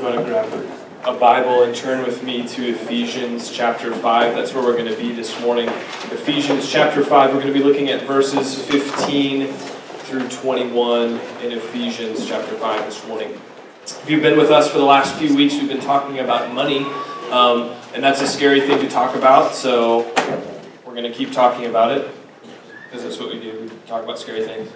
You want to grab a Bible and turn with me to Ephesians chapter 5. That's where we're going to be this morning. Ephesians chapter 5, we're going to be looking at verses 15 through 21 in Ephesians chapter 5 this morning. If you've been with us for the last few weeks, we've been talking about money, um, and that's a scary thing to talk about, so we're going to keep talking about it because that's what we do. We talk about scary things.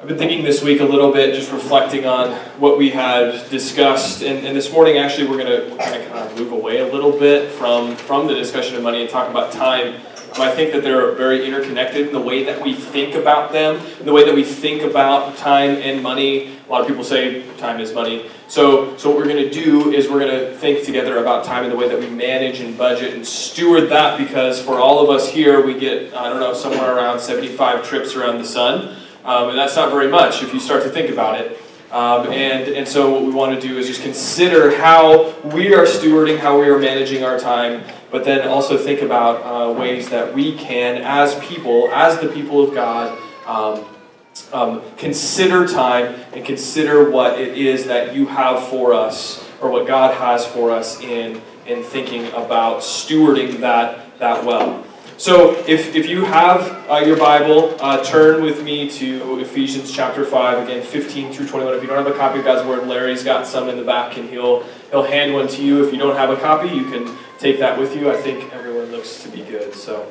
I've been thinking this week a little bit, just reflecting on what we had discussed, and, and this morning actually we're going to kind of move away a little bit from from the discussion of money and talk about time. I think that they're very interconnected in the way that we think about them, in the way that we think about time and money. A lot of people say time is money. So, so what we're going to do is we're going to think together about time and the way that we manage and budget and steward that because for all of us here, we get, I don't know, somewhere around 75 trips around the sun. Um, and that's not very much if you start to think about it. Um, and, and so what we want to do is just consider how we are stewarding, how we are managing our time, but then also think about uh, ways that we can, as people, as the people of God, um, um, consider time and consider what it is that you have for us, or what God has for us in, in thinking about stewarding that, that well. So if, if you have uh, your Bible, uh, turn with me to Ephesians chapter 5, again, 15 through 21. If you don't have a copy of God's Word, Larry's got some in the back, and he'll, he'll hand one to you. If you don't have a copy, you can take that with you. I think everyone looks to be good. So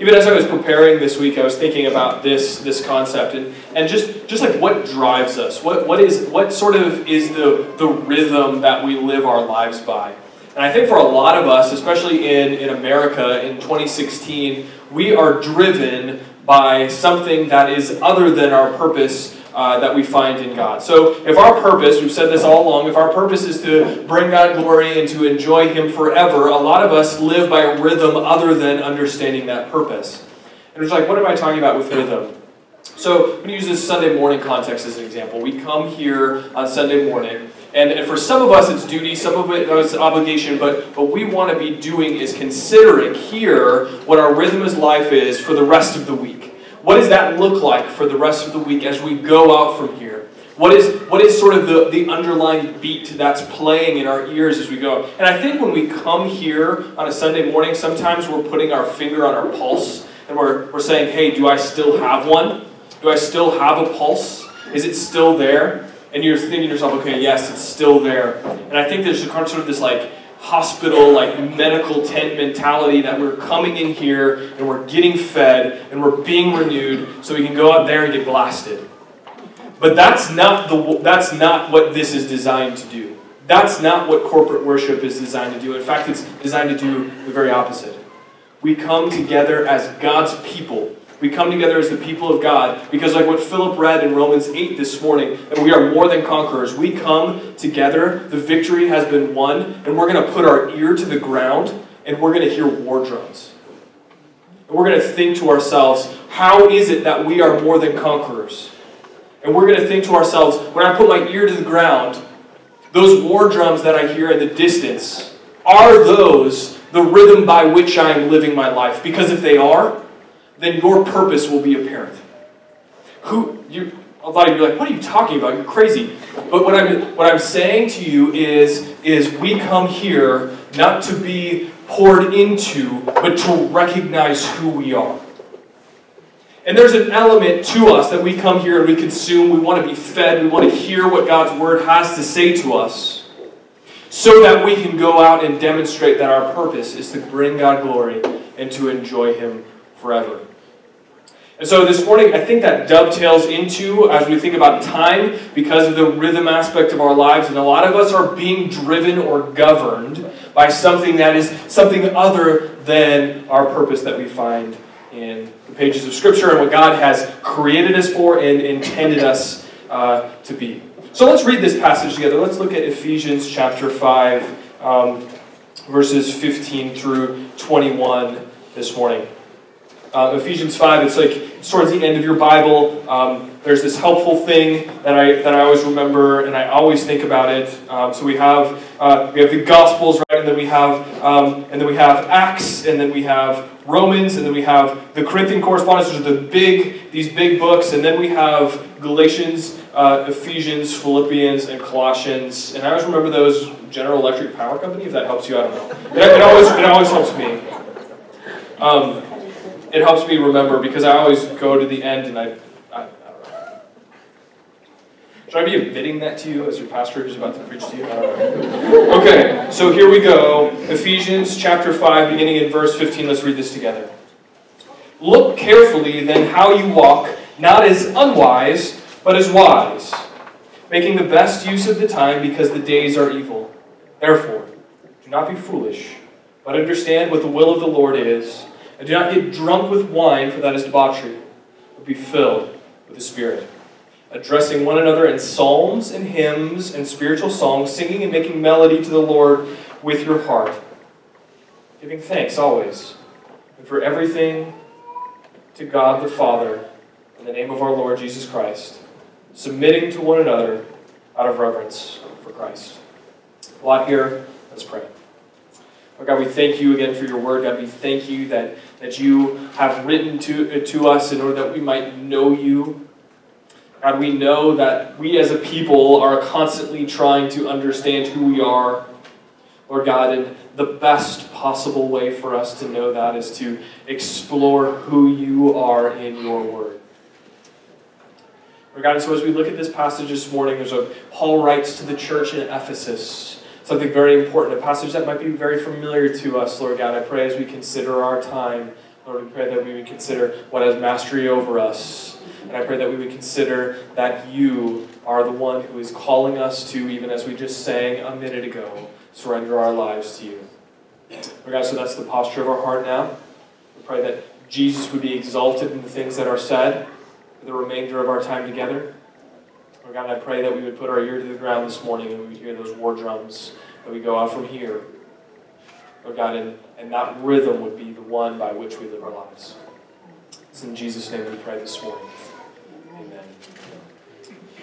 even as I was preparing this week, I was thinking about this, this concept and, and just, just like what drives us. What, what, is, what sort of is the, the rhythm that we live our lives by? And I think for a lot of us, especially in, in America in 2016, we are driven by something that is other than our purpose uh, that we find in God. So, if our purpose, we've said this all along, if our purpose is to bring God glory and to enjoy Him forever, a lot of us live by a rhythm other than understanding that purpose. And it's like, what am I talking about with rhythm? So, I'm going to use this Sunday morning context as an example. We come here on Sunday morning and, for some of us, it's duty, some of it is obligation, but what we want to be doing is considering here what our rhythm of life is for the rest of the week. What does that look like for the rest of the week as we go out from here? What is, what is sort of the, the underlying beat that's playing in our ears as we go? And I think when we come here on a Sunday morning, sometimes we're putting our finger on our pulse and we're, we're saying, hey, do I still have one? Do I still have a pulse? Is it still there? And you're thinking to yourself, okay, yes, it's still there. And I think there's a sort of this like hospital, like medical tent mentality that we're coming in here and we're getting fed and we're being renewed so we can go out there and get blasted. But that's not the that's not what this is designed to do. That's not what corporate worship is designed to do. In fact, it's designed to do the very opposite. We come together as God's people we come together as the people of God because, like what Philip read in Romans 8 this morning, that we are more than conquerors. We come together, the victory has been won, and we're going to put our ear to the ground and we're going to hear war drums. And we're going to think to ourselves, how is it that we are more than conquerors? And we're going to think to ourselves, when I put my ear to the ground, those war drums that I hear in the distance, are those the rhythm by which I am living my life? Because if they are, then your purpose will be apparent. Who you a lot of you are like, what are you talking about? You're crazy. But what I'm what I'm saying to you is is we come here not to be poured into, but to recognize who we are. And there's an element to us that we come here and we consume. We want to be fed. We want to hear what God's word has to say to us so that we can go out and demonstrate that our purpose is to bring God glory and to enjoy Him forever. And so this morning, I think that dovetails into, as we think about time, because of the rhythm aspect of our lives, and a lot of us are being driven or governed by something that is something other than our purpose that we find in the pages of Scripture and what God has created us for and intended us uh, to be. So let's read this passage together. Let's look at Ephesians chapter 5, um, verses 15 through 21 this morning. Uh, Ephesians 5, it's like towards the end of your Bible. Um, there's this helpful thing that I that I always remember, and I always think about it. Um, so we have uh, we have the Gospels, right, and then we have um, and then we have Acts, and then we have Romans, and then we have the Corinthian correspondence, which are the big these big books, and then we have Galatians, uh, Ephesians, Philippians, and Colossians. And I always remember those General Electric Power Company. If that helps you, I don't know. It, it always it always helps me. It helps me remember because I always go to the end and I should I be admitting that to you as your pastor who's about to preach to you? Okay, so here we go. Ephesians chapter 5, beginning in verse 15. Let's read this together. Look carefully then how you walk, not as unwise, but as wise, making the best use of the time because the days are evil. Therefore, do not be foolish, but understand what the will of the Lord is, and do not get drunk with wine, for that is debauchery, but be filled with the Spirit addressing one another in psalms and hymns and spiritual songs, singing and making melody to the Lord with your heart, giving thanks always and for everything to God the Father in the name of our Lord Jesus Christ, submitting to one another out of reverence for Christ. A lot here. Let's pray. Lord God, we thank you again for your word. God, we thank you that, that you have written to, uh, to us in order that we might know you God, we know that we as a people are constantly trying to understand who we are, Lord God, and the best possible way for us to know that is to explore who you are in your word. Lord God, and so as we look at this passage this morning, there's a Paul writes to the church in Ephesus, something very important, a passage that might be very familiar to us, Lord God. I pray as we consider our time, Lord, we pray that we would consider what has mastery over us and I pray that we would consider that you are the one who is calling us to, even as we just sang a minute ago, surrender our lives to you. Lord God, so that's the posture of our heart now. We pray that Jesus would be exalted in the things that are said for the remainder of our time together. Lord God, I pray that we would put our ear to the ground this morning and we would hear those war drums that we go out from here. Lord God, and, and that rhythm would be the one by which we live our lives. It's in Jesus' name we pray this morning.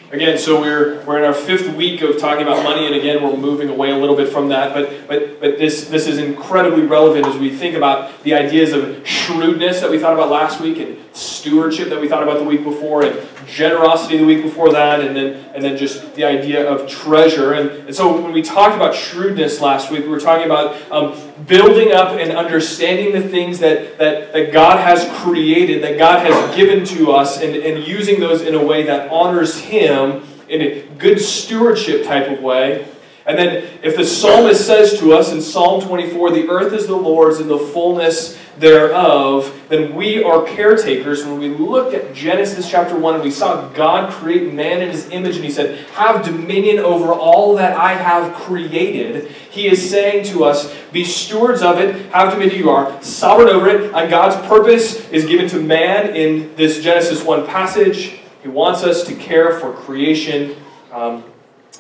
Again, so we're, we're in our fifth week of talking about money, and again, we're moving away a little bit from that. But, but, but this, this is incredibly relevant as we think about the ideas of shrewdness that we thought about last week, and stewardship that we thought about the week before, and generosity the week before that, and then, and then just the idea of treasure. And, and so when we talked about shrewdness last week, we were talking about um, building up and understanding the things that, that, that God has created, that God has given to us, and, and using those in a way that honors Him in a good stewardship type of way. And then, if the psalmist says to us in Psalm 24, the earth is the Lord's and the fullness thereof, then we are caretakers. When we looked at Genesis chapter 1 and we saw God create man in his image, and he said, Have dominion over all that I have created, he is saying to us, Be stewards of it, have dominion, you are sovereign over it, and God's purpose is given to man in this Genesis 1 passage. He wants us to care for creation. Um,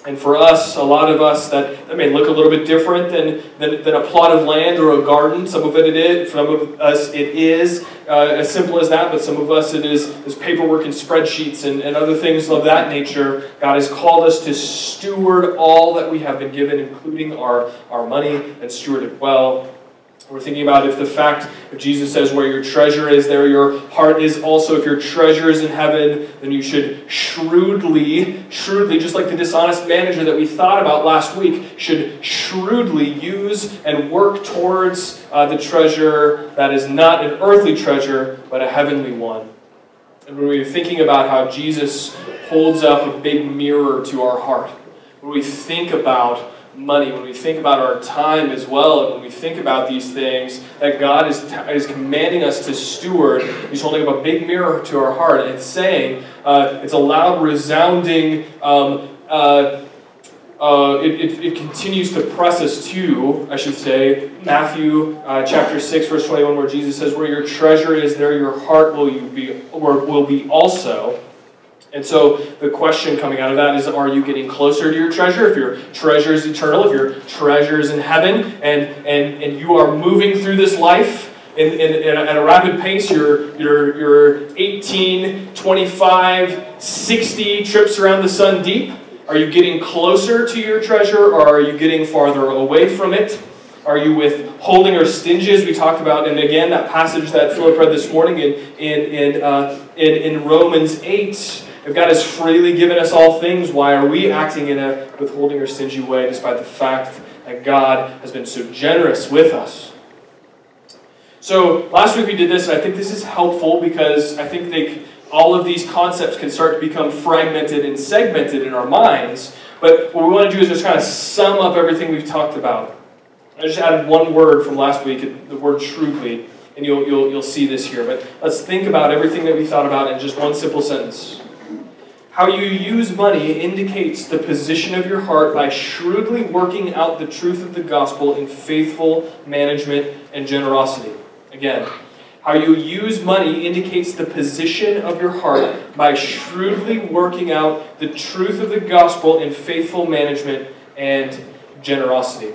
and for us, a lot of us, that, that may look a little bit different than, than, than a plot of land or a garden. Some of it it is, some of us it is uh, as simple as that, but some of us it is, is paperwork and spreadsheets and, and other things of that nature. God has called us to steward all that we have been given, including our, our money, and steward it well. We're thinking about if the fact, if Jesus says, where your treasure is, there your heart is also. If your treasure is in heaven, then you should shrewdly, shrewdly, just like the dishonest manager that we thought about last week, should shrewdly use and work towards uh, the treasure that is not an earthly treasure, but a heavenly one. And when we're thinking about how Jesus holds up a big mirror to our heart, when we think about money, when we think about our time as well, and when we think about these things that God is, is commanding us to steward, He's holding up a big mirror to our heart and saying, uh, it's a loud, resounding, um, uh, uh, it, it, it, continues to press us to, I should say, Matthew uh, chapter 6, verse 21, where Jesus says, Where your treasure is, there your heart will, you be, or will be also. And so the question coming out of that is are you getting closer to your treasure? If your treasure is eternal, if your treasure is in heaven, and, and, and you are moving through this life in, in, in a, at a rapid pace, you're, you're, you're 18, 25, 60 trips around the sun deep? Are you getting closer to your treasure or are you getting farther away from it? Are you withholding or stingy, as we talked about? And again, that passage that Philip read this morning in, in, in, uh, in, in Romans 8. If God has freely given us all things, why are we acting in a withholding or stingy way despite the fact that God has been so generous with us? So last week we did this, and I think this is helpful because I think they, all of these concepts can start to become fragmented and segmented in our minds. But what we want to do is just kind of sum up everything we've talked about. I just added one word from last week, the word shrewdly, and you'll, you'll, you'll see this here. But let's think about everything that we thought about in just one simple sentence. How you use money indicates the position of your heart by shrewdly working out the truth of the gospel in faithful management and generosity. Again, how you use money indicates the position of your heart by shrewdly working out the truth of the gospel in faithful management and generosity.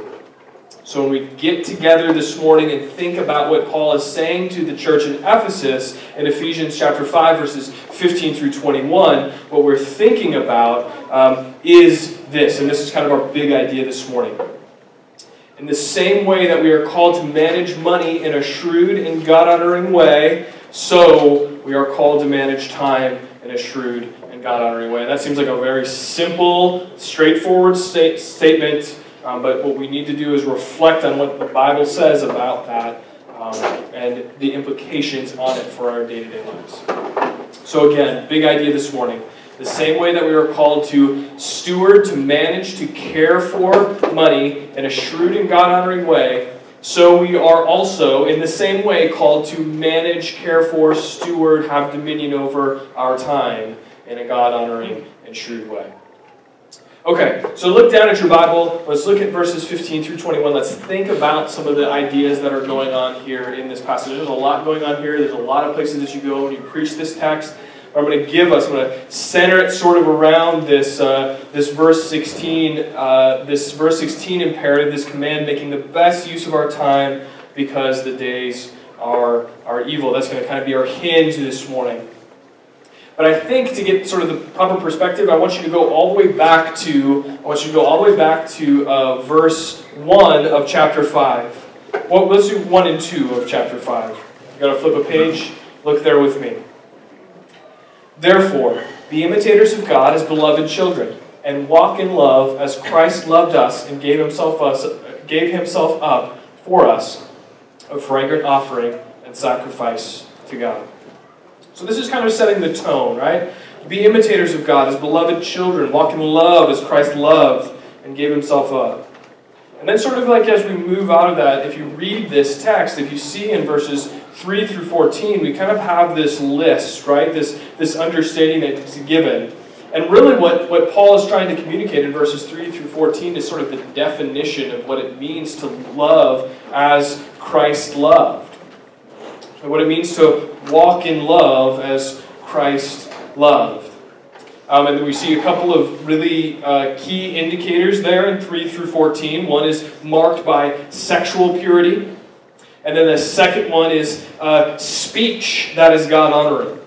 So, when we get together this morning and think about what Paul is saying to the church in Ephesus in Ephesians chapter 5, verses 15 through 21, what we're thinking about um, is this. And this is kind of our big idea this morning. In the same way that we are called to manage money in a shrewd and God honoring way, so we are called to manage time in a shrewd and God honoring way. And that seems like a very simple, straightforward state- statement um, but what we need to do is reflect on what the Bible says about that um, and the implications on it for our day to day lives. So, again, big idea this morning. The same way that we are called to steward, to manage, to care for money in a shrewd and God honoring way, so we are also, in the same way, called to manage, care for, steward, have dominion over our time in a God honoring and shrewd way. Okay, so look down at your Bible. Let's look at verses 15 through 21. Let's think about some of the ideas that are going on here in this passage. There's a lot going on here. There's a lot of places that you go when you preach this text. I'm going to give us, I'm going to center it sort of around this, uh, this verse 16, uh, this verse 16 imperative, this command, making the best use of our time because the days are, are evil. That's going to kind of be our hinge this morning. But I think to get sort of the proper perspective, I want you to go all the way back to I want you to go all the way back to uh, verse one of chapter five. Well, let's do one and two of chapter five. You got to flip a page. Look there with me. Therefore, be imitators of God as beloved children, and walk in love as Christ loved us and gave himself us gave himself up for us, a fragrant offering and sacrifice to God. So this is kind of setting the tone, right? Be imitators of God as beloved children. Walk in love as Christ loved and gave himself up. And then, sort of like as we move out of that, if you read this text, if you see in verses 3 through 14, we kind of have this list, right? This, this understanding that's given. And really, what, what Paul is trying to communicate in verses 3 through 14 is sort of the definition of what it means to love as Christ loved and what it means to walk in love as Christ loved. Um, and we see a couple of really uh, key indicators there in 3 through 14. One is marked by sexual purity. And then the second one is uh, speech that is God honoring.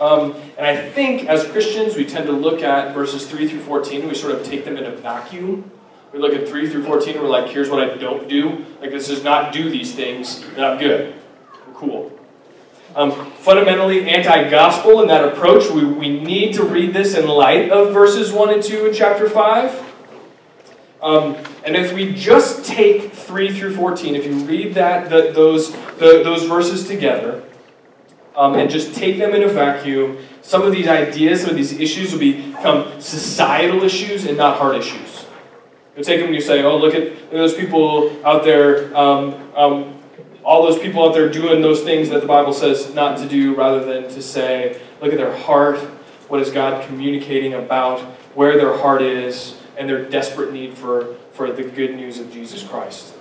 Um, and I think as Christians, we tend to look at verses 3 through 14, we sort of take them in a vacuum. We look at 3 through 14, and we're like, here's what I don't do. Like, this does not do these things, then I'm good cool. Um, fundamentally anti gospel in that approach. We, we need to read this in light of verses 1 and 2 in chapter 5. Um, and if we just take 3 through 14, if you read that, the, those, the, those verses together, um, and just take them in a vacuum, some of these ideas, some of these issues will become societal issues and not heart issues. You take them and you say, oh, look at, look at those people out there um, um, all those people out there doing those things that the Bible says not to do, rather than to say, look at their heart. What is God communicating about where their heart is and their desperate need for, for the good news of Jesus Christ?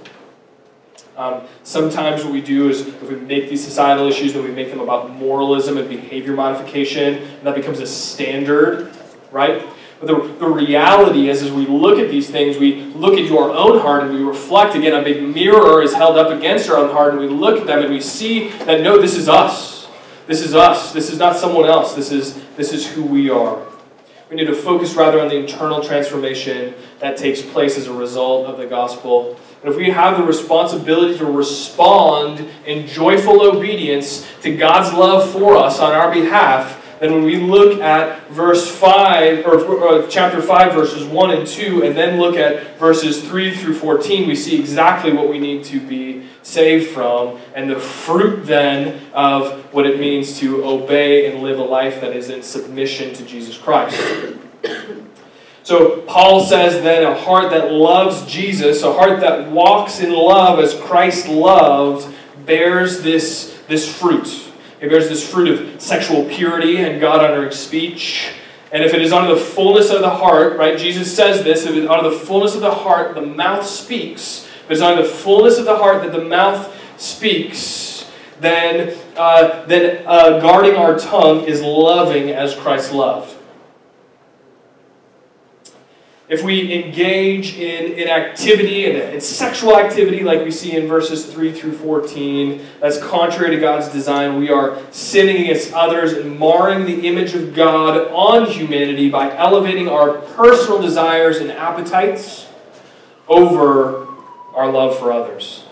Um, sometimes what we do is if we make these societal issues, then we make them about moralism and behavior modification, and that becomes a standard, right? But the, the reality is, as we look at these things, we look into our own heart and we reflect again. A big mirror is held up against our own heart, and we look at them and we see that no, this is us. This is us. This is not someone else. This is, this is who we are. We need to focus rather on the internal transformation that takes place as a result of the gospel. And if we have the responsibility to respond in joyful obedience to God's love for us on our behalf, then when we look at verse 5, or, or, chapter 5, verses 1 and 2, and then look at verses 3 through 14, we see exactly what we need to be saved from, and the fruit then of what it means to obey and live a life that is in submission to Jesus Christ. So Paul says then a heart that loves Jesus, a heart that walks in love as Christ loved, bears this, this fruit. It bears this fruit of sexual purity and God honoring speech. And if it is out of the fullness of the heart, right, Jesus says this, if it is under the fullness of the heart, the mouth speaks. If it is out of the fullness of the heart that the mouth speaks, then, uh, then uh, guarding our tongue is loving as Christ loved if we engage in, in activity and in sexual activity like we see in verses 3 through 14 that's contrary to god's design we are sinning against others and marring the image of god on humanity by elevating our personal desires and appetites over our love for others.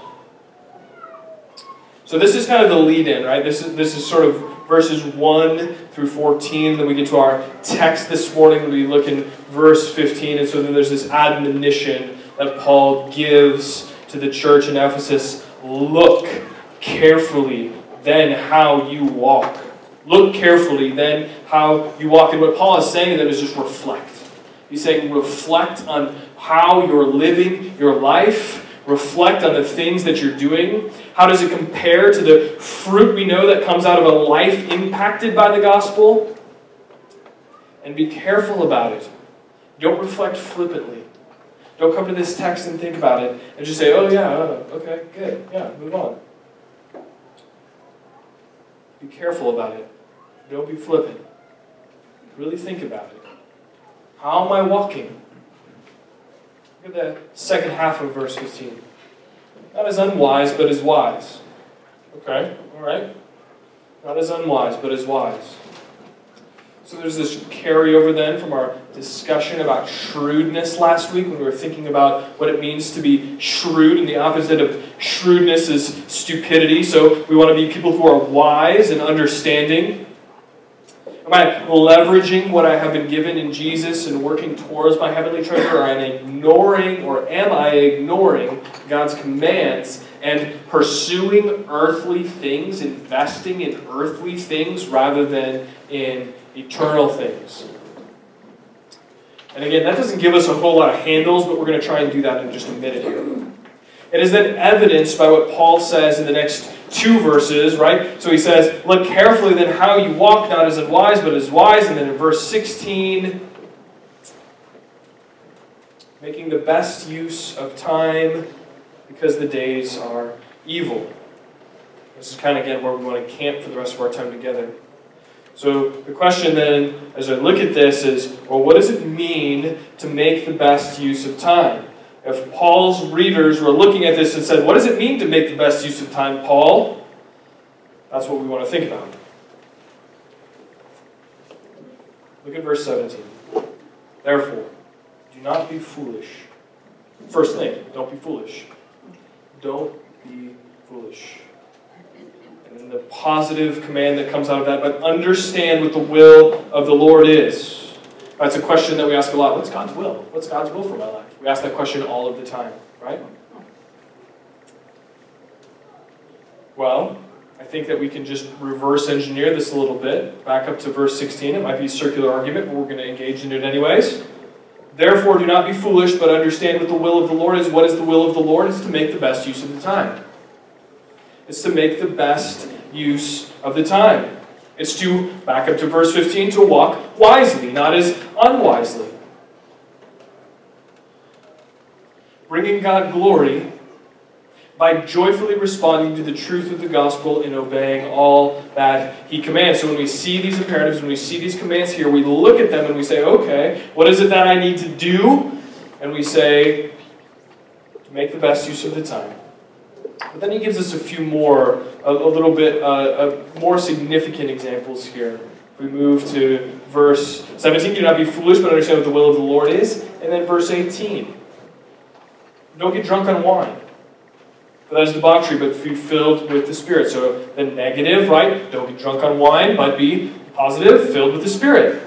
So this is kind of the lead in right? This is this is sort of verses 1 through 14. Then we get to our text this morning. We look in verse 15. And so then there's this admonition that Paul gives to the church in Ephesus look carefully then how you walk. Look carefully then how you walk. And what Paul is saying then is just reflect. He's saying reflect on how you're living your life reflect on the things that you're doing? How does it compare to the fruit we know that comes out of a life impacted by the gospel? And be careful about it. Don't reflect flippantly. Don't come to this text and think about it and just say, oh, yeah, oh, okay, good, yeah, move on. Be careful about it. Don't be flippant. Really think about it. How am I walking? Look at the second half of verse 15. Not as unwise, but as wise. Okay, all right? Not as unwise, but as wise. So there's this carryover then from our discussion about shrewdness last week when we were thinking about what it means to be shrewd, and the opposite of shrewdness is stupidity. So we want to be people who are wise and understanding. Am I leveraging what I have been given in Jesus and working towards my heavenly treasure? Or am I ignoring, or am I ignoring God's commands and pursuing earthly things, investing in earthly things rather than in eternal things? And again, that doesn't give us a whole lot of handles, but we're going to try and do that in just a minute here. It is then evidenced by what Paul says in the next two verses, right? So he says, Look carefully then how you walk, not as unwise, but as wise. And then in verse 16, making the best use of time because the days are evil. This is kind of, again, where we want to camp for the rest of our time together. So the question then, as I look at this, is well, what does it mean to make the best use of time? If Paul's readers were looking at this and said, What does it mean to make the best use of time, Paul? That's what we want to think about. Look at verse 17. Therefore, do not be foolish. First thing, don't be foolish. Don't be foolish. And then the positive command that comes out of that, but understand what the will of the Lord is. That's a question that we ask a lot. What's God's will? What's God's will for my life? We ask that question all of the time, right? Well, I think that we can just reverse engineer this a little bit. Back up to verse 16. It might be a circular argument, but we're going to engage in it anyways. Therefore, do not be foolish, but understand what the will of the Lord is. What is the will of the Lord? It's to make the best use of the time. It's to make the best use of the time. It's to, back up to verse 15, to walk wisely, not as unwisely. Bringing God glory by joyfully responding to the truth of the gospel and obeying all that he commands. So when we see these imperatives, when we see these commands here, we look at them and we say, okay, what is it that I need to do? And we say, to make the best use of the time. But then he gives us a few more, a, a little bit, uh, uh, more significant examples here. We move to verse 17, do not be foolish, but understand what the will of the Lord is. And then verse 18, don't get drunk on wine that is debauchery, but be filled with the Spirit. So the negative, right? Don't get drunk on wine, but be positive, filled with the Spirit.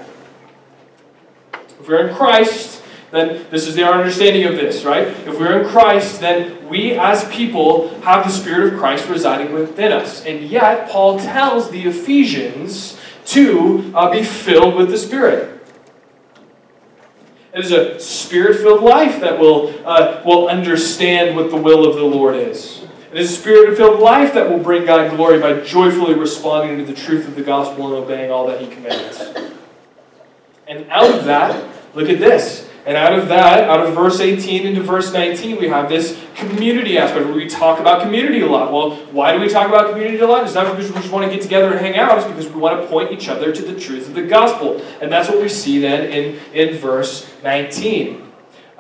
If we're in Christ, then this is our understanding of this, right? If we're in Christ, then we as people have the Spirit of Christ residing within us. And yet, Paul tells the Ephesians to uh, be filled with the Spirit. It is a spirit filled life that will, uh, will understand what the will of the Lord is. It is a spirit filled life that will bring God glory by joyfully responding to the truth of the gospel and obeying all that He commands. And out of that, look at this. And out of that, out of verse 18 into verse 19, we have this community aspect where we talk about community a lot. Well, why do we talk about community a lot? It's not because we just want to get together and hang out, it's because we want to point each other to the truth of the gospel. And that's what we see then in, in verse 19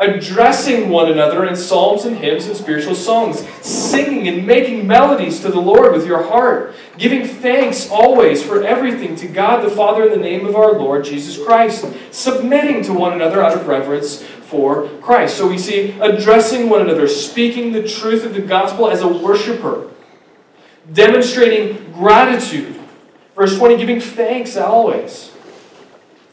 addressing one another in psalms and hymns and spiritual songs, singing and making melodies to the Lord with your heart, giving thanks always for everything to God the Father in the name of our Lord Jesus Christ, submitting to one another out of reverence for Christ. So we see addressing one another, speaking the truth of the gospel as a worshiper, demonstrating gratitude. Verse 20, giving thanks always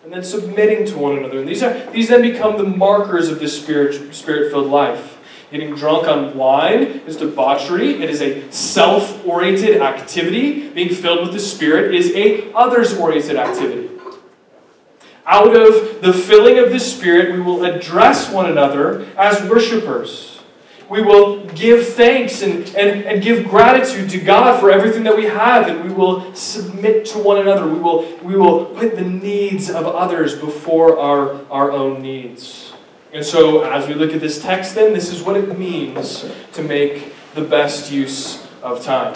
and then submitting to one another. And these, are, these then become the markers of this spirit, spirit-filled life. Getting drunk on wine is debauchery. It is a self-oriented activity. Being filled with the Spirit is a others-oriented activity. Out of the filling of the Spirit, we will address one another as worshipers we will give thanks and, and, and give gratitude to God for everything that we have, and we will submit to one another. We will, we will put the needs of others before our, our own needs. And so, as we look at this text, then, this is what it means to make the best use of time.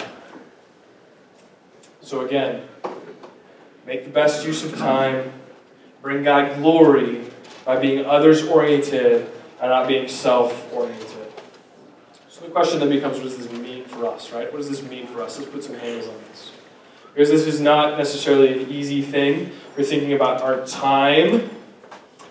So, again, make the best use of time, bring God glory by being others oriented and not being self oriented the question then becomes what does this mean for us, right? What does this mean for us? Let's put some handles on this. Because this is not necessarily an easy thing. We're thinking about our time.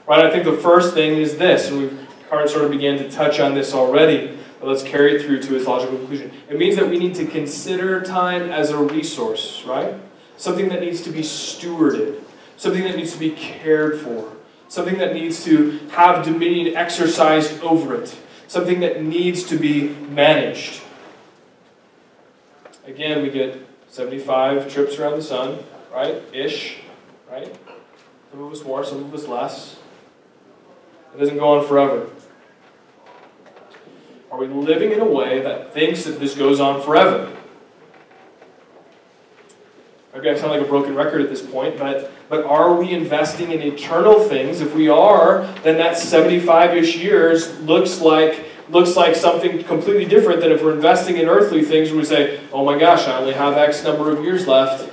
Right? I think the first thing is this, and we've sort of began to touch on this already, but let's carry it through to its logical conclusion. It means that we need to consider time as a resource, right? Something that needs to be stewarded, something that needs to be cared for, something that needs to have dominion exercised over it something that needs to be managed. Again, we get 75 trips around the sun, right? Ish, right? Some of us more, some of us less. It doesn't go on forever. Are we living in a way that thinks that this goes on forever? I sound like a broken record at this point, but, but are we investing in eternal things? If we are, then that 75 ish years looks like, looks like something completely different than if we're investing in earthly things we say, oh my gosh, I only have X number of years left.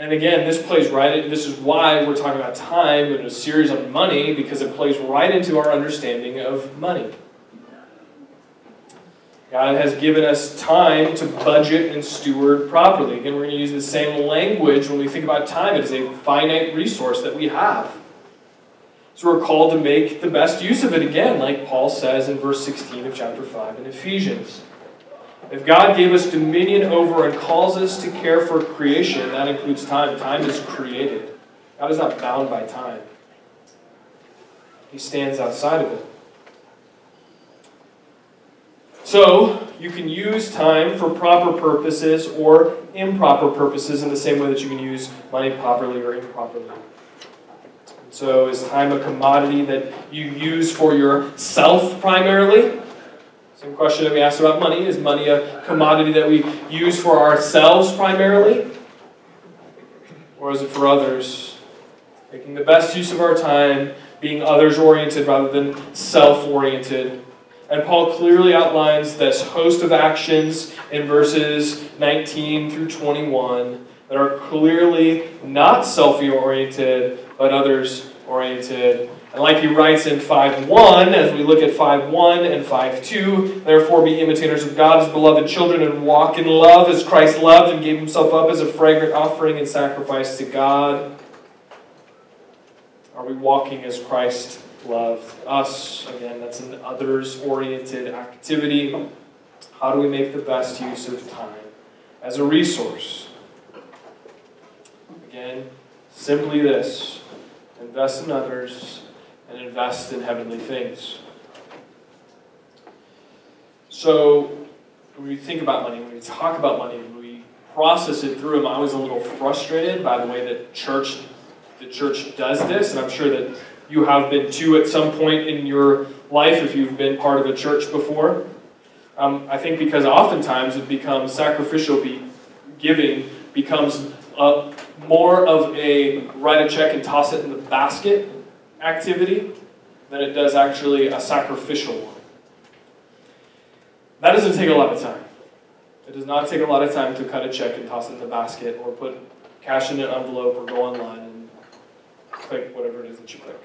And again, this plays right. This is why we're talking about time in a series on money because it plays right into our understanding of money. God has given us time to budget and steward properly. Again, we're going to use the same language when we think about time. It is a finite resource that we have. So we're called to make the best use of it again, like Paul says in verse 16 of chapter 5 in Ephesians. If God gave us dominion over and calls us to care for creation, that includes time. Time is created. God is not bound by time, He stands outside of it. So, you can use time for proper purposes or improper purposes in the same way that you can use money properly or improperly. So, is time a commodity that you use for yourself primarily? Same question that we asked about money. Is money a commodity that we use for ourselves primarily? Or is it for others? Making the best use of our time being others oriented rather than self oriented. And Paul clearly outlines this host of actions in verses 19 through 21 that are clearly not self oriented, but others oriented. And like he writes in 5.1, as we look at 5.1 and 5.2, therefore be imitators of God as beloved children and walk in love as Christ loved and gave himself up as a fragrant offering and sacrifice to God. Are we walking as Christ loved us? Again, that's an others oriented activity. How do we make the best use of time as a resource? Again, simply this invest in others and invest in heavenly things. So, when we think about money, when we talk about money, when we process it through, I'm always a little frustrated by the way that church, the church does this, and I'm sure that you have been to at some point in your life if you've been part of a church before. Um, I think because oftentimes it becomes sacrificial be, giving becomes a, more of a write a check and toss it in the basket activity than it does actually a sacrificial one. That doesn't take a lot of time. It does not take a lot of time to cut a check and toss it in the basket or put cash in an envelope or go online and click whatever it is that you click.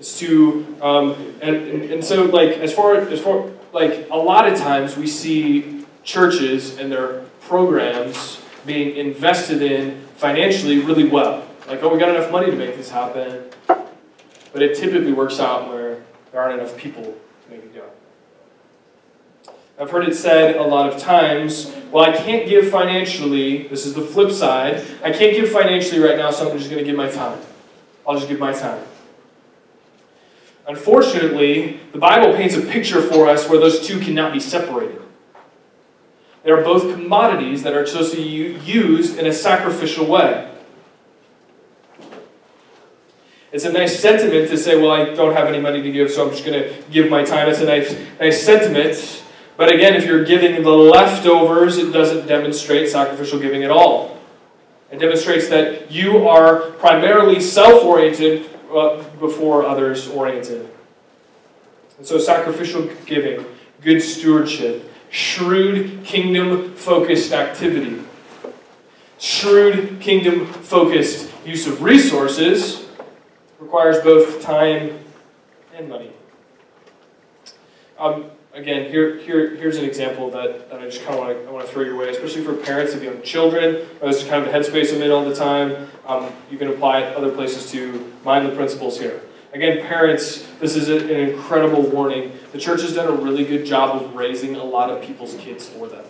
It's to, um, and, and, and so like as far as far like a lot of times we see churches and their programs being invested in financially really well. Like, oh, we got enough money to make this happen. But it typically works out where there aren't enough people to make it go. I've heard it said a lot of times, well, I can't give financially. This is the flip side. I can't give financially right now, so I'm just going to give my time. I'll just give my time. Unfortunately, the Bible paints a picture for us where those two cannot be separated. They are both commodities that are supposed to be used in a sacrificial way. It's a nice sentiment to say, well, I don't have any money to give, so I'm just going to give my time. It's a nice, nice sentiment. But again, if you're giving the leftovers, it doesn't demonstrate sacrificial giving at all. It demonstrates that you are primarily self oriented Uh, before others oriented. And so, sacrificial giving, good stewardship, shrewd kingdom focused activity, shrewd kingdom focused use of resources requires both time and money. Um, again, here, here, here's an example that, that I just kind of want to, I want to throw your way, especially for parents of young children. That's kind of a headspace I'm in all the time. Um, you can apply it other places to mind the principles here. Again, parents, this is an incredible warning. The church has done a really good job of raising a lot of people's kids for them.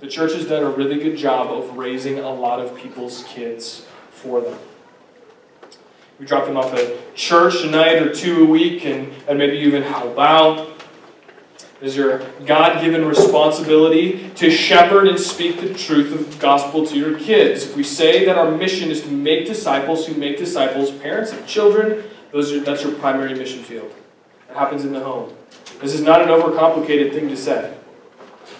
The church has done a really good job of raising a lot of people's kids for them. We drop them off at church a night or two a week and, and maybe even help out. Is your God given responsibility to shepherd and speak the truth of the gospel to your kids. If we say that our mission is to make disciples who make disciples, parents of children, those are, that's your primary mission field. It happens in the home. This is not an overcomplicated thing to say.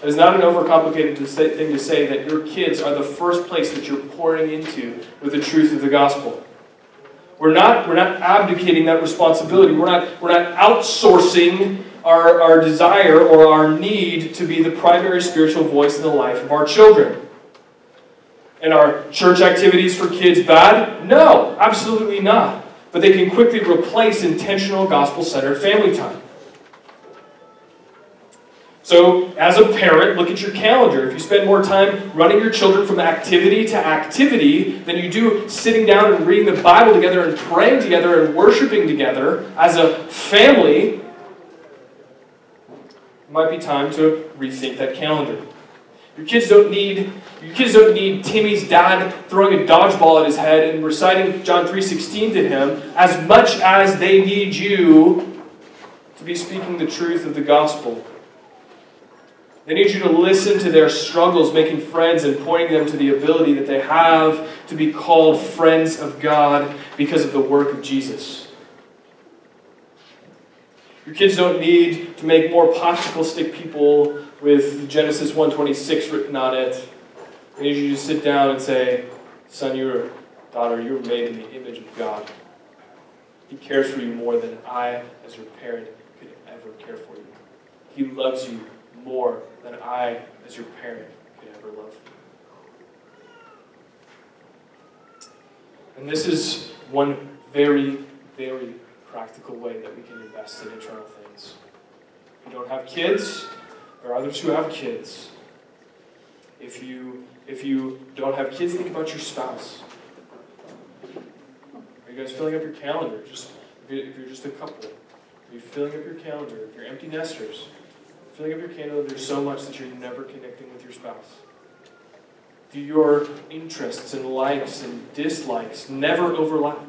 It is not an overcomplicated thing to say that your kids are the first place that you're pouring into with the truth of the gospel. We're not, we're not abdicating that responsibility. We're not, we're not outsourcing our, our desire or our need to be the primary spiritual voice in the life of our children. And our church activities for kids bad? No, absolutely not. But they can quickly replace intentional gospel centered family time. So, as a parent, look at your calendar. If you spend more time running your children from activity to activity than you do sitting down and reading the Bible together and praying together and worshiping together as a family, might be time to rethink that calendar. Your kids don't need your kids don't need Timmy's dad throwing a dodgeball at his head and reciting John 3:16 to him as much as they need you to be speaking the truth of the gospel. They need you to listen to their struggles, making friends and pointing them to the ability that they have to be called friends of God because of the work of Jesus. Your kids don't need to make more popsicle stick people with Genesis 1:26 written on it. They need you to sit down and say, "Son, you're Daughter, you are made in the image of God. He cares for you more than I, as your parent, could ever care for you. He loves you more than I, as your parent, could ever love you. And this is one very, very practical way that we can invest in eternal things. If you don't have kids, there are others who have kids. If you if you don't have kids, think about your spouse. Are you guys filling up your calendar? Just if you're just a couple, are you filling up your calendar? If you're empty nesters, filling up your calendar, there's so much that you're never connecting with your spouse. Do your interests and likes and dislikes never overlap?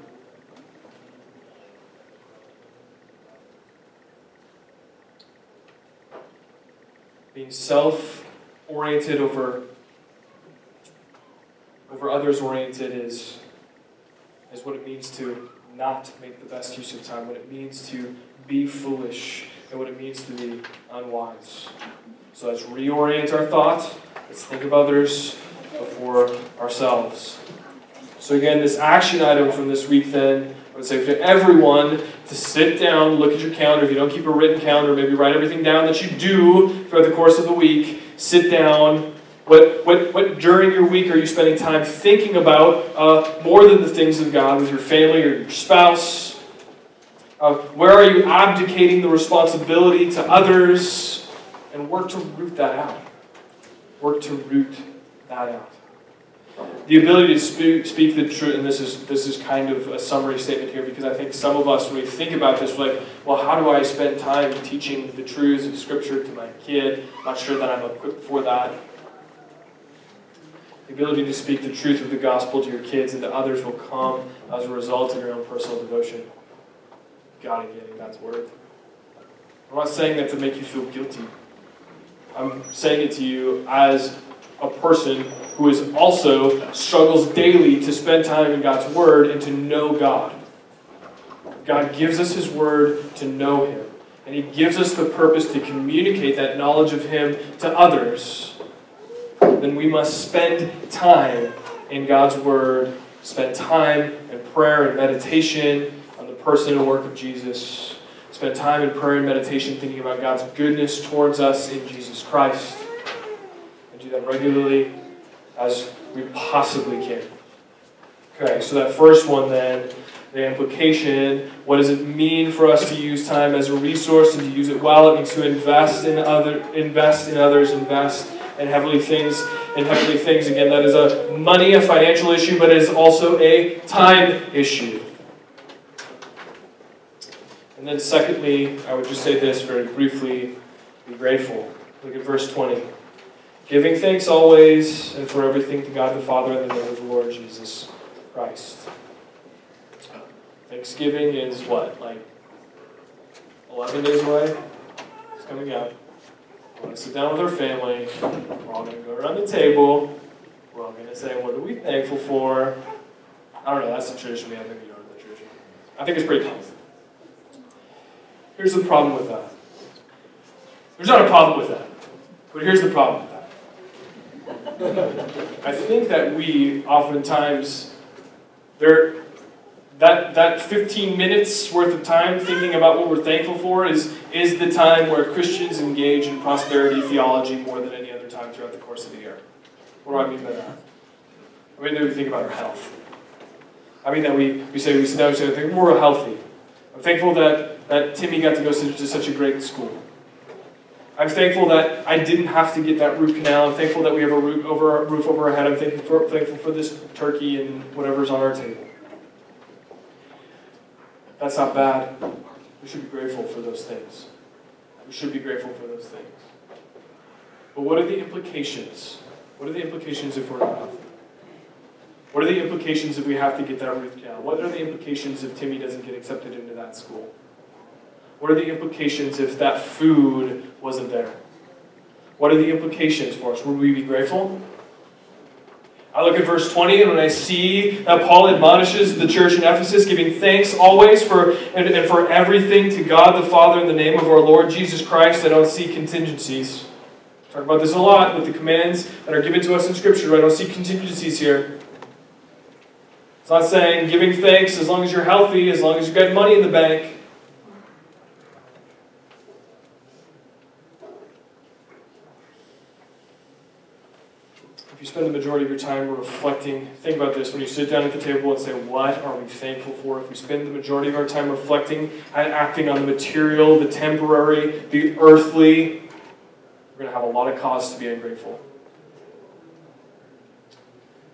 Self oriented over over others oriented is, is what it means to not make the best use of time, what it means to be foolish, and what it means to be unwise. So let's reorient our thought. Let's think of others before ourselves. So, again, this action item from this week then, I would say to everyone to sit down, look at your calendar. If you don't keep a written calendar, maybe write everything down that you do throughout the course of the week. Sit down, what, what, what during your week are you spending time thinking about uh, more than the things of God with your family or your spouse? Uh, where are you abdicating the responsibility to others? And work to root that out. Work to root that out. The ability to speak, speak the truth, and this is, this is kind of a summary statement here because I think some of us, when we think about this, we're like, well, how do I spend time teaching the truths of Scripture to my kid? not sure that I'm equipped for that. The ability to speak the truth of the gospel to your kids and to others will come as a result of your own personal devotion. God and getting God's word. I'm not saying that to make you feel guilty. I'm saying it to you as a person who is also struggles daily to spend time in God's word and to know God. God gives us his word to know him. And he gives us the purpose to communicate that knowledge of him to others then we must spend time in God's Word, spend time in prayer and meditation on the person and work of Jesus, spend time in prayer and meditation thinking about God's goodness towards us in Jesus Christ, and do that regularly as we possibly can. Okay, so that first one then, the implication, what does it mean for us to use time as a resource and to use it well? It means to invest in other invest in others, invest and heavenly things and heavenly things. Again, that is a money, a financial issue, but it is also a time issue. And then, secondly, I would just say this very briefly be grateful. Look at verse 20. Giving thanks always and for everything to God the Father in the name of the Lord Jesus Christ. Thanksgiving is what? Like 11 days away? It's coming up. We're going to sit down with our family. We're all going to go around the table. We're all going to say, what are we thankful for? I don't know, that's the tradition we have in the tradition. I think it's pretty common. Here's the problem with that. There's not a problem with that. But here's the problem. I think that we oftentimes, there, that, that 15 minutes worth of time thinking about what we're thankful for is, is the time where Christians engage in prosperity theology more than any other time throughout the course of the year. What do I mean by that? I mean that we think about our health. I mean that we, we say, we sit down and say, we're healthy. I'm thankful that, that Timmy got to go to such a great school. I'm thankful that I didn't have to get that root canal. I'm thankful that we have a roof over, roof over our head. I'm thankful for, thankful for this turkey and whatever's on our table. That's not bad. We should be grateful for those things. We should be grateful for those things. But what are the implications? What are the implications if we're not healthy? What are the implications if we have to get that root canal? What are the implications if Timmy doesn't get accepted into that school? What are the implications if that food wasn't there? What are the implications for us? Would we be grateful? I look at verse 20, and when I see that Paul admonishes the church in Ephesus, giving thanks always for and, and for everything to God the Father in the name of our Lord Jesus Christ, I don't see contingencies. Talk about this a lot with the commands that are given to us in Scripture. I don't see contingencies here. It's not saying giving thanks as long as you're healthy, as long as you've got money in the bank. Spend the majority of your time reflecting, think about this when you sit down at the table and say, What are we thankful for? If we spend the majority of our time reflecting and acting on the material, the temporary, the earthly, we're going to have a lot of cause to be ungrateful.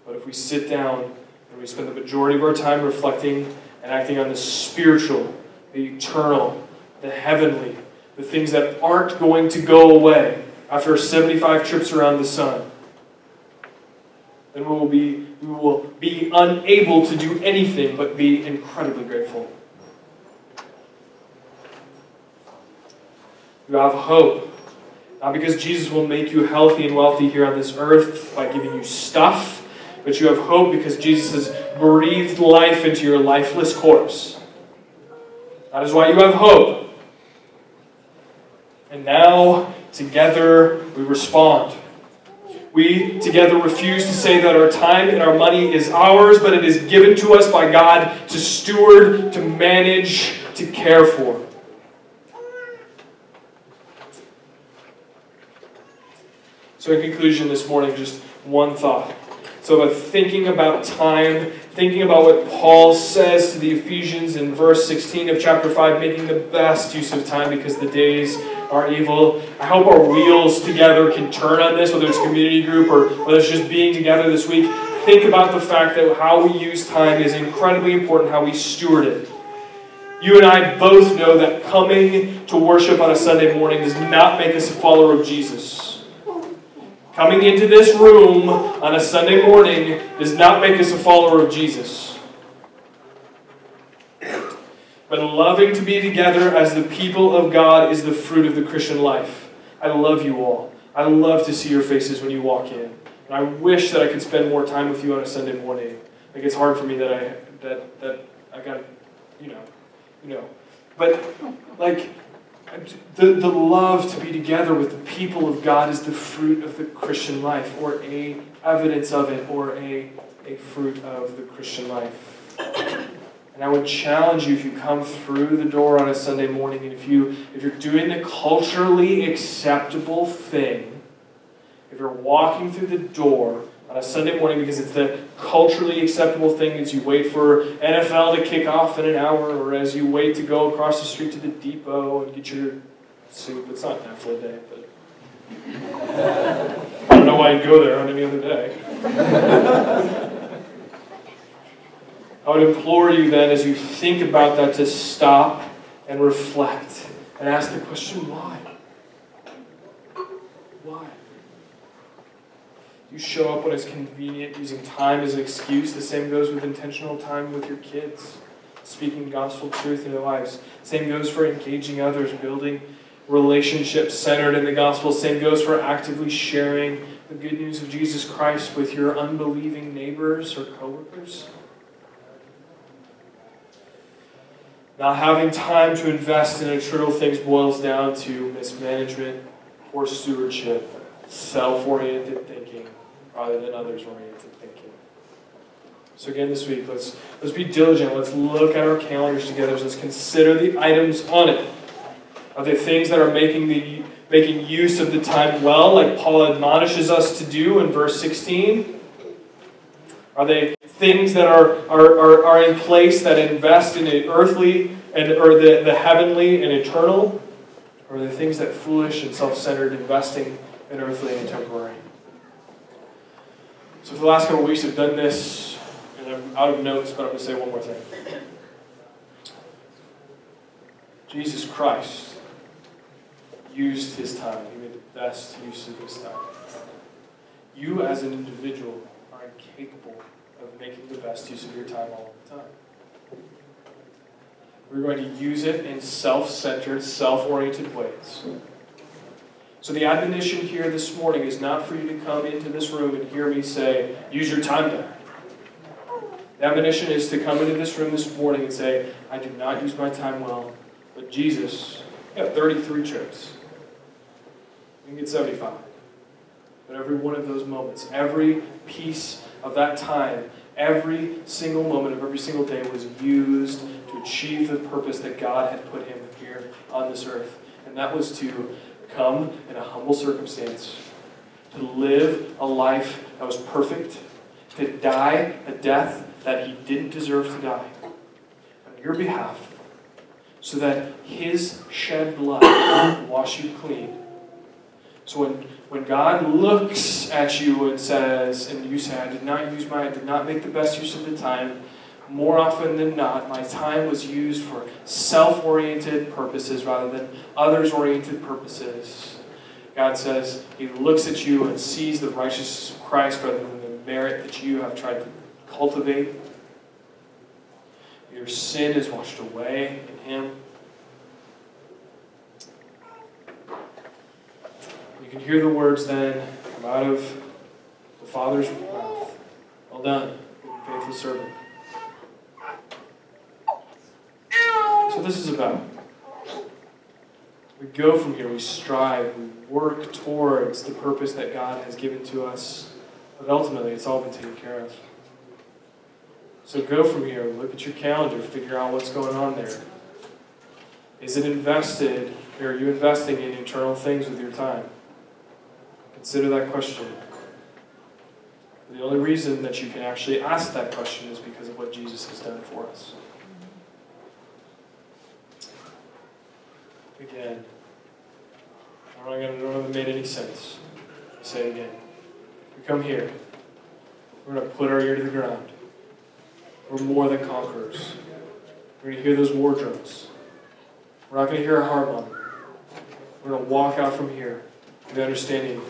But if we sit down and we spend the majority of our time reflecting and acting on the spiritual, the eternal, the heavenly, the things that aren't going to go away after 75 trips around the sun, then we will be, we will be unable to do anything but be incredibly grateful. You have hope. Not because Jesus will make you healthy and wealthy here on this earth by giving you stuff, but you have hope because Jesus has breathed life into your lifeless corpse. That is why you have hope. And now, together, we respond. We together refuse to say that our time and our money is ours, but it is given to us by God to steward, to manage, to care for. So, in conclusion, this morning, just one thought. So, about thinking about time, thinking about what Paul says to the Ephesians in verse 16 of chapter 5, making the best use of time because the days are evil. I hope our wheels together can turn on this, whether it's community group or whether it's just being together this week. Think about the fact that how we use time is incredibly important, how we steward it. You and I both know that coming to worship on a Sunday morning does not make us a follower of Jesus. Coming into this room on a Sunday morning does not make us a follower of Jesus. But loving to be together as the people of God is the fruit of the Christian life. I love you all. I love to see your faces when you walk in. And I wish that I could spend more time with you on a Sunday morning. Like it's hard for me that I that that I got you know, you know. But like the, the love to be together with the people of God is the fruit of the Christian life, or a evidence of it, or a, a fruit of the Christian life. And I would challenge you if you come through the door on a Sunday morning and if you if you're doing the culturally acceptable thing, if you're walking through the door on a Sunday morning because it's the culturally acceptable thing as you wait for NFL to kick off in an hour or as you wait to go across the street to the depot and get your soup. It's not Netflix day, but I don't know why you'd go there on any other day. I would implore you then, as you think about that, to stop and reflect and ask the question why? Why? You show up when it's convenient, using time as an excuse. The same goes with intentional time with your kids, speaking gospel truth in their lives. Same goes for engaging others, building relationships centered in the gospel. Same goes for actively sharing the good news of Jesus Christ with your unbelieving neighbors or coworkers. Not having time to invest in eternal things boils down to mismanagement, poor stewardship, self oriented thinking rather than others oriented thinking. So again this week, let's let's be diligent. Let's look at our calendars together. Let's consider the items on it. Are they things that are making the making use of the time well, like Paul admonishes us to do in verse 16? Are they things that are, are, are, are in place that invest in the earthly and or the, the heavenly and eternal? Or the things that foolish and self-centered investing in earthly and temporary? So for the last couple weeks I've done this, and I'm out of notes, but I'm to say one more thing. Jesus Christ used his time. He made the best use of his time. You as an individual are incapable of making the best use of your time all the time. We're going to use it in self centered, self oriented ways. So, the admonition here this morning is not for you to come into this room and hear me say, use your time better. The admonition is to come into this room this morning and say, I do not use my time well, but Jesus, you have 33 trips. You can get 75. But every one of those moments, every piece of that time every single moment of every single day was used to achieve the purpose that God had put him here on this earth. And that was to come in a humble circumstance, to live a life that was perfect, to die a death that he didn't deserve to die on your behalf, so that his shed blood would wash you clean. So when, when God looks at you and says, and you say, I did not use my, I did not make the best use of the time, more often than not, my time was used for self oriented purposes rather than others oriented purposes. God says, He looks at you and sees the righteousness of Christ rather than the merit that you have tried to cultivate. Your sin is washed away in Him. Can hear the words then come out of the Father's mouth. Well done, faithful servant. So this is about. We go from here, we strive, we work towards the purpose that God has given to us, but ultimately it's all been taken care of. So go from here, look at your calendar, figure out what's going on there. Is it invested, or are you investing in eternal things with your time? Consider that question. The only reason that you can actually ask that question is because of what Jesus has done for us. Again, I don't know if it made any sense. I'll say it again. We come here. We're going to put our ear to the ground. We're more than conquerors. We're going to hear those war drums. We're not going to hear a harmonica. We're going to walk out from here with the understanding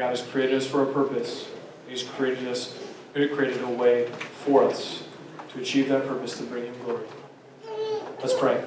God has created us for a purpose. He's created us, created a way for us to achieve that purpose to bring Him glory. Let's pray.